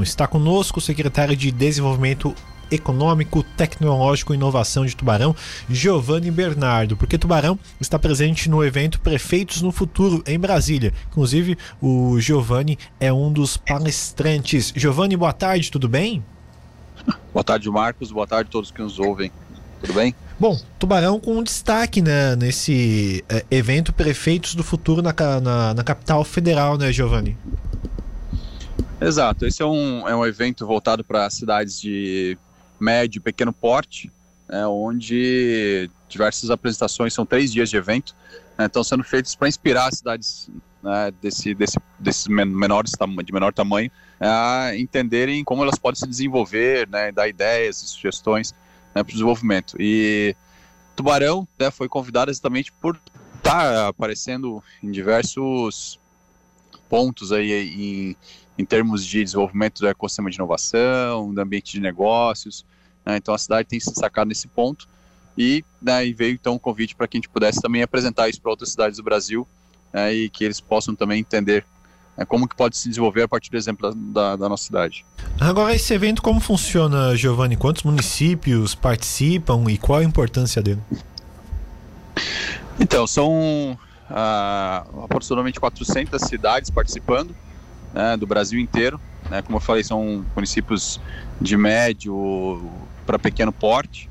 Está conosco o secretário de Desenvolvimento Econômico, Tecnológico e Inovação de Tubarão, Giovanni Bernardo, porque Tubarão está presente no evento Prefeitos no Futuro em Brasília. Inclusive, o Giovanni é um dos palestrantes. Giovanni, boa tarde, tudo bem? Boa tarde, Marcos. Boa tarde a todos que nos ouvem. Tudo bem? Bom, Tubarão com um destaque né, nesse é, evento Prefeitos do Futuro na, na, na capital federal, né, Giovanni? Exato. Esse é um, é um evento voltado para cidades de médio e pequeno porte, né, onde diversas apresentações, são três dias de evento, né, estão sendo feitos para inspirar cidades né, desse, desse, desses menores de menor tamanho a entenderem como elas podem se desenvolver, né, dar ideias e sugestões né, para o desenvolvimento. E Tubarão né, foi convidado exatamente por estar tá aparecendo em diversos pontos aí em, em termos de desenvolvimento do ecossistema de inovação, do ambiente de negócios. Né? Então a cidade tem se destacado nesse ponto e, né, e veio então o um convite para que a gente pudesse também apresentar isso para outras cidades do Brasil né, e que eles possam também entender né, como que pode se desenvolver a partir do exemplo da, da, nossa cidade. Agora, esse evento como funciona, Giovanni? Quantos municípios participam e qual a importância dele? Então, são ah, aproximadamente 400 cidades participando né, do Brasil inteiro. Né, como eu falei, são municípios de médio para pequeno porte.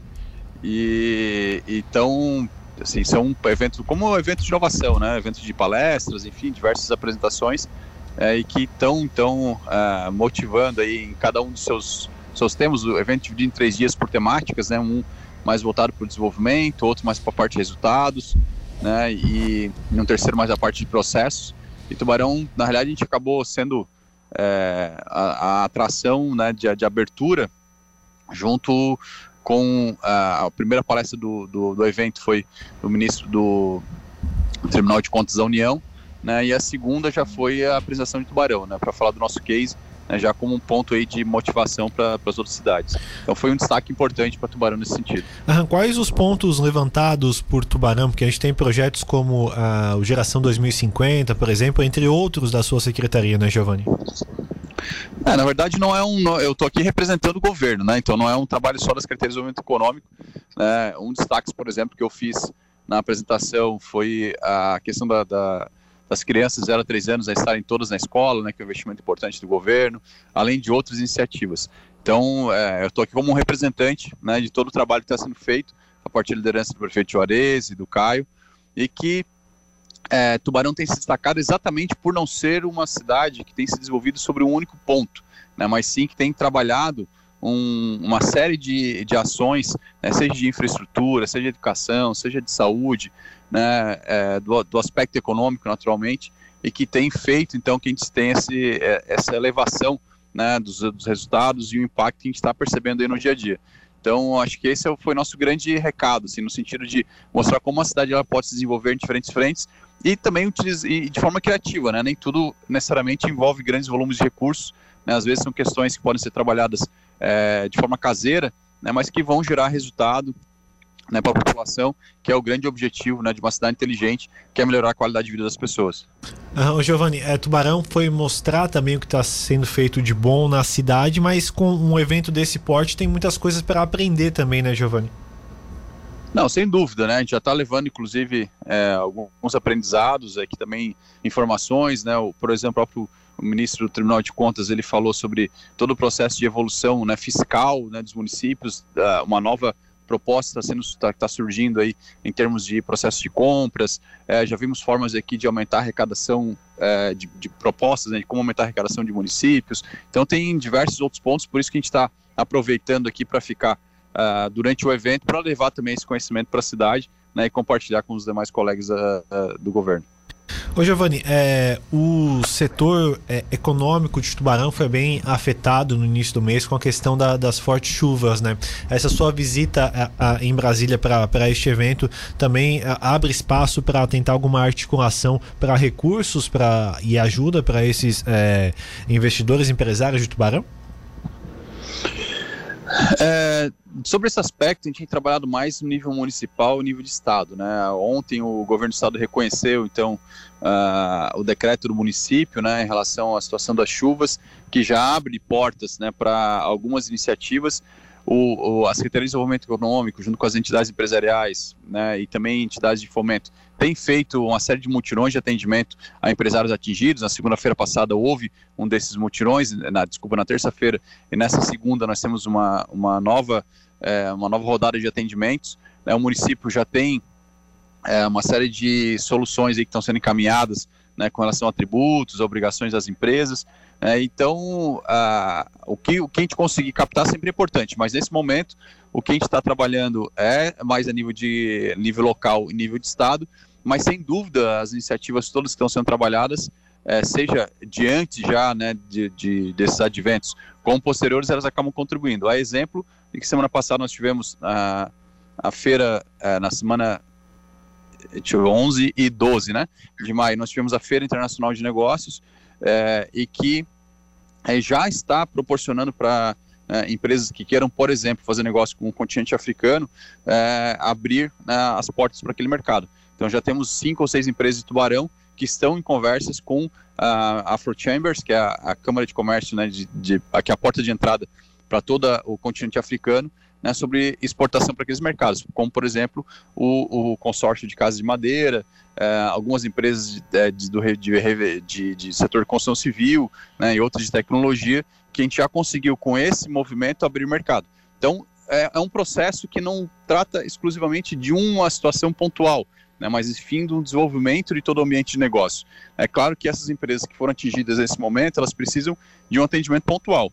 E então, assim, são eventos como eventos de inovação, né, eventos de palestras, enfim, diversas apresentações é, e que estão então é, motivando aí em cada um dos seus seus temas. O evento dividido em três dias por temáticas, né, um mais voltado para o desenvolvimento, outro mais para a parte de resultados, né, e um terceiro mais a parte de processos. E Tubarão, na realidade, a gente acabou sendo é, a, a, atração né, de, de, abertura junto com a, a primeira palestra do, do, do, evento foi do ministro do Tribunal de Contas da União, né, e a segunda já foi a apresentação de Tubarão, né, para falar do nosso case né, já como um ponto aí de motivação para as outras cidades. Então foi um destaque importante para Tubarão nesse sentido. quais os pontos levantados por Tubarão? Porque a gente tem projetos como a o Geração 2050, por exemplo, entre outros da sua secretaria, né, Giovanni? É, na verdade, não é um. Eu estou aqui representando o governo, né? Então não é um trabalho só da Secretaria de Desenvolvimento Econômico. Né? Um destaque, por exemplo, que eu fiz na apresentação foi a questão da, da das crianças 0 a 3 anos a estarem todas na escola, né, que é um investimento importante do governo, além de outras iniciativas. Então, é, eu estou aqui como um representante né, de todo o trabalho que está sendo feito a partir da liderança do prefeito Juarez e do Caio, e que é, Tubarão tem se destacado exatamente por não ser uma cidade que tem se desenvolvido sobre um único ponto, né, mas sim que tem trabalhado um, uma série de, de ações, né, seja de infraestrutura, seja de educação, seja de saúde, né, é, do, do, aspecto econômico, naturalmente, e que tem feito, então, que a gente tenha esse, é, essa elevação né, dos, dos, resultados e o impacto que a gente está percebendo aí no dia a dia. Então, acho que esse foi nosso grande recado, assim, no sentido de mostrar como a cidade ela pode se desenvolver em diferentes frentes e também e de forma criativa, né? Nem tudo necessariamente envolve grandes volumes de recursos, né? Às vezes são questões que podem ser trabalhadas é, de forma caseira, né? Mas que vão gerar resultado né, para a população, que é o grande objetivo né, de uma cidade inteligente, que é melhorar a qualidade de vida das pessoas. Ah, Giovanni, é, Tubarão foi mostrar também o que está sendo feito de bom na cidade, mas com um evento desse porte tem muitas coisas para aprender também, né, Giovanni? Não, sem dúvida, né? A gente já está levando, inclusive, é, alguns aprendizados aqui também, informações, né? O, por exemplo, o próprio o ministro do Tribunal de Contas ele falou sobre todo o processo de evolução né, fiscal né, dos municípios, uma nova proposta está está tá surgindo aí em termos de processo de compras. É, já vimos formas aqui de aumentar a arrecadação é, de, de, propostas, né, de como aumentar a arrecadação de municípios. Então tem diversos outros pontos, por isso que a gente está aproveitando aqui para ficar uh, durante o evento para levar também esse conhecimento para a cidade né, e compartilhar com os demais colegas uh, uh, do governo. Ô Giovanni, é, o setor é, econômico de Tubarão foi bem afetado no início do mês com a questão da, das fortes chuvas, né? Essa sua visita a, a, em Brasília para este evento também a, abre espaço para tentar alguma articulação para recursos pra, e ajuda para esses é, investidores empresários de Tubarão? É, É, sobre esse aspecto, a gente tem trabalhado mais no nível municipal e nível de estado. Né? Ontem o governo do estado reconheceu, então, uh, o decreto do município né, em relação à situação das chuvas, que já abre portas né, para algumas iniciativas. O, o, a Secretaria de Desenvolvimento Econômico, junto com as entidades empresariais né, e também entidades de fomento, tem feito uma série de mutirões de atendimento a empresários atingidos. Na segunda-feira passada houve um desses mutirões, na desculpa, na terça-feira, e nessa segunda nós temos uma, uma, nova, é, uma nova rodada de atendimentos. Né, o município já tem é, uma série de soluções que estão sendo encaminhadas né, com relação a tributos, obrigações das empresas. É, então, a, o, que, o que a gente conseguir captar sempre é importante, mas nesse momento, o que a gente está trabalhando é mais a nível de nível local e nível de estado, mas sem dúvida as iniciativas todas que estão sendo trabalhadas, é, seja diante já né, de, de, desses adventos, como posteriores, elas acabam contribuindo. A exemplo de que semana passada nós tivemos a, a feira, é, na semana 11 e 12 né, de maio, nós tivemos a Feira Internacional de Negócios, é, e que é, já está proporcionando para é, empresas que queiram, por exemplo, fazer negócio com o continente africano, é, abrir né, as portas para aquele mercado. Então já temos cinco ou seis empresas de tubarão que estão em conversas com a Afro Chambers, que é a, a Câmara de Comércio, né, de, de, é a porta de entrada para todo o continente africano, né, sobre exportação para aqueles mercados, como por exemplo o, o consórcio de casas de madeira, é, algumas empresas de, é, de, do, de, de, setor de construção civil né, e outras de tecnologia, que a gente já conseguiu com esse movimento abrir mercado. Então é, é um processo que não trata exclusivamente de uma situação pontual, né, mas enfim do desenvolvimento de todo o ambiente de negócio. É claro que essas empresas que foram atingidas nesse momento, elas precisam de um atendimento pontual,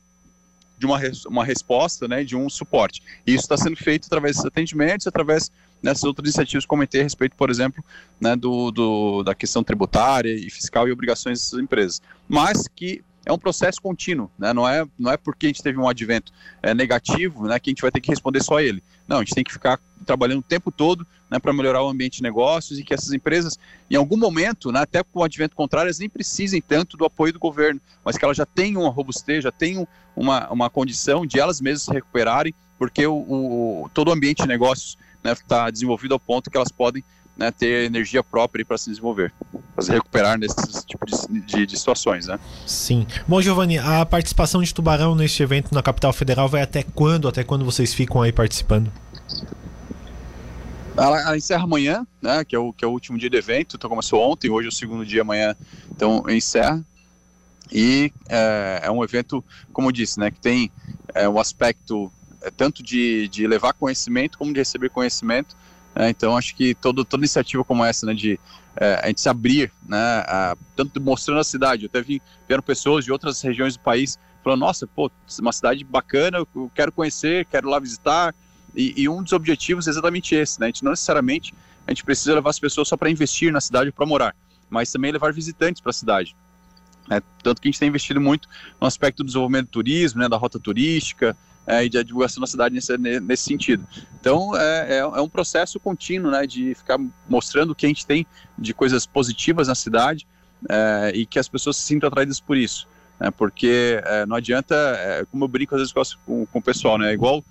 de uma, res, uma resposta, né, de um suporte. E isso está sendo feito através desses atendimentos, através dessas outras iniciativas que comentei a respeito, por exemplo, né, do, do, da questão tributária e fiscal e obrigações dessas empresas. Mas que é um processo contínuo, né? não, é, não é porque a gente teve um advento é, negativo né, que a gente vai ter que responder só ele. Não, a gente tem que ficar trabalhando o tempo todo né, para melhorar o ambiente de negócios e que essas empresas, em algum momento, né, até com o advento contrário, elas nem precisem tanto do apoio do governo, mas que elas já tenham uma robustez, já tenham uma, uma condição de elas mesmas se recuperarem, porque o, o todo o ambiente de negócios está né, desenvolvido ao ponto que elas podem né, ter energia própria para se desenvolver, para se recuperar nesses tipos de, de, de, situações, né? Sim. Bom, Giovanni, a participação de Tubarão neste evento na capital federal vai até quando? Até quando vocês ficam aí participando? Ela, ela, encerra amanhã, né, que é, o, que é o último dia do evento, então começou ontem, hoje é o segundo dia, amanhã, então encerra. E é, é um evento, como eu disse, né, que tem é, um aspecto é, tanto de, de levar conhecimento como de receber conhecimento, é, então, acho que todo, toda iniciativa como essa, né, de é, a gente se abrir, né, a, tanto mostrando a cidade, até vi, vieram pessoas de outras regiões do país falando, nossa, pô, uma cidade bacana, eu quero conhecer, quero lá visitar, e, e um dos objetivos é exatamente esse, né, a gente não necessariamente, a gente precisa levar as pessoas só para investir na cidade para morar, mas também levar visitantes para a cidade. É, tanto que a gente tem investido muito no aspecto do desenvolvimento do turismo, né, da rota turística, é, e de divulgação da cidade nesse, nesse sentido. Então, é, é, é, um processo contínuo, né, de ficar mostrando o que a gente tem de coisas positivas na cidade é, e que as pessoas se sintam atraídas por isso. Né, porque é, não adianta, é, como eu brinco às vezes com, com o pessoal, né, é igual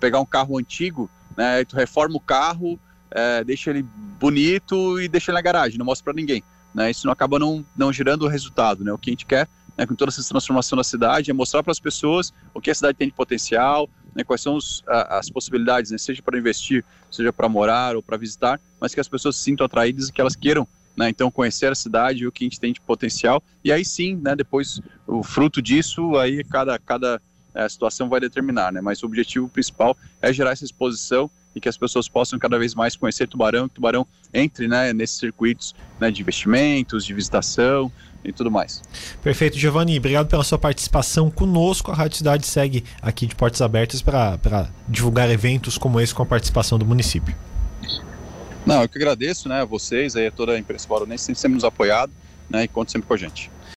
pegar um carro antigo, né, tu reforma o carro, deixa ele bonito e deixa ele na garagem, não mostra para ninguém. Né, isso não acaba não, não gerando o resultado. Né, o que a gente quer né, com toda essa transformação da cidade, é mostrar para as pessoas o que a cidade tem de potencial, né, quais são os, a, as possibilidades, né, seja para investir, seja para morar ou para visitar, mas que as pessoas se sintam atraídas e que elas queiram né, então conhecer a cidade e o que a gente tem de potencial e aí sim, né, depois o fruto disso aí cada cada é, situação vai determinar, né, mas o objetivo principal é gerar essa exposição e que as pessoas possam cada vez mais conhecer Tubarão, que Tubarão entre né, nesses circuitos né, de investimentos, de visitação, e tudo mais. Perfeito, Giovanni. Obrigado pela sua participação conosco. A Rádio Cidade segue aqui de portas abertas para divulgar eventos como esse com a participação do município. Não, eu que agradeço né, a vocês, aí, a toda a imprensa baronense, sempre, sempre nos apoiado né, e conta sempre com a gente.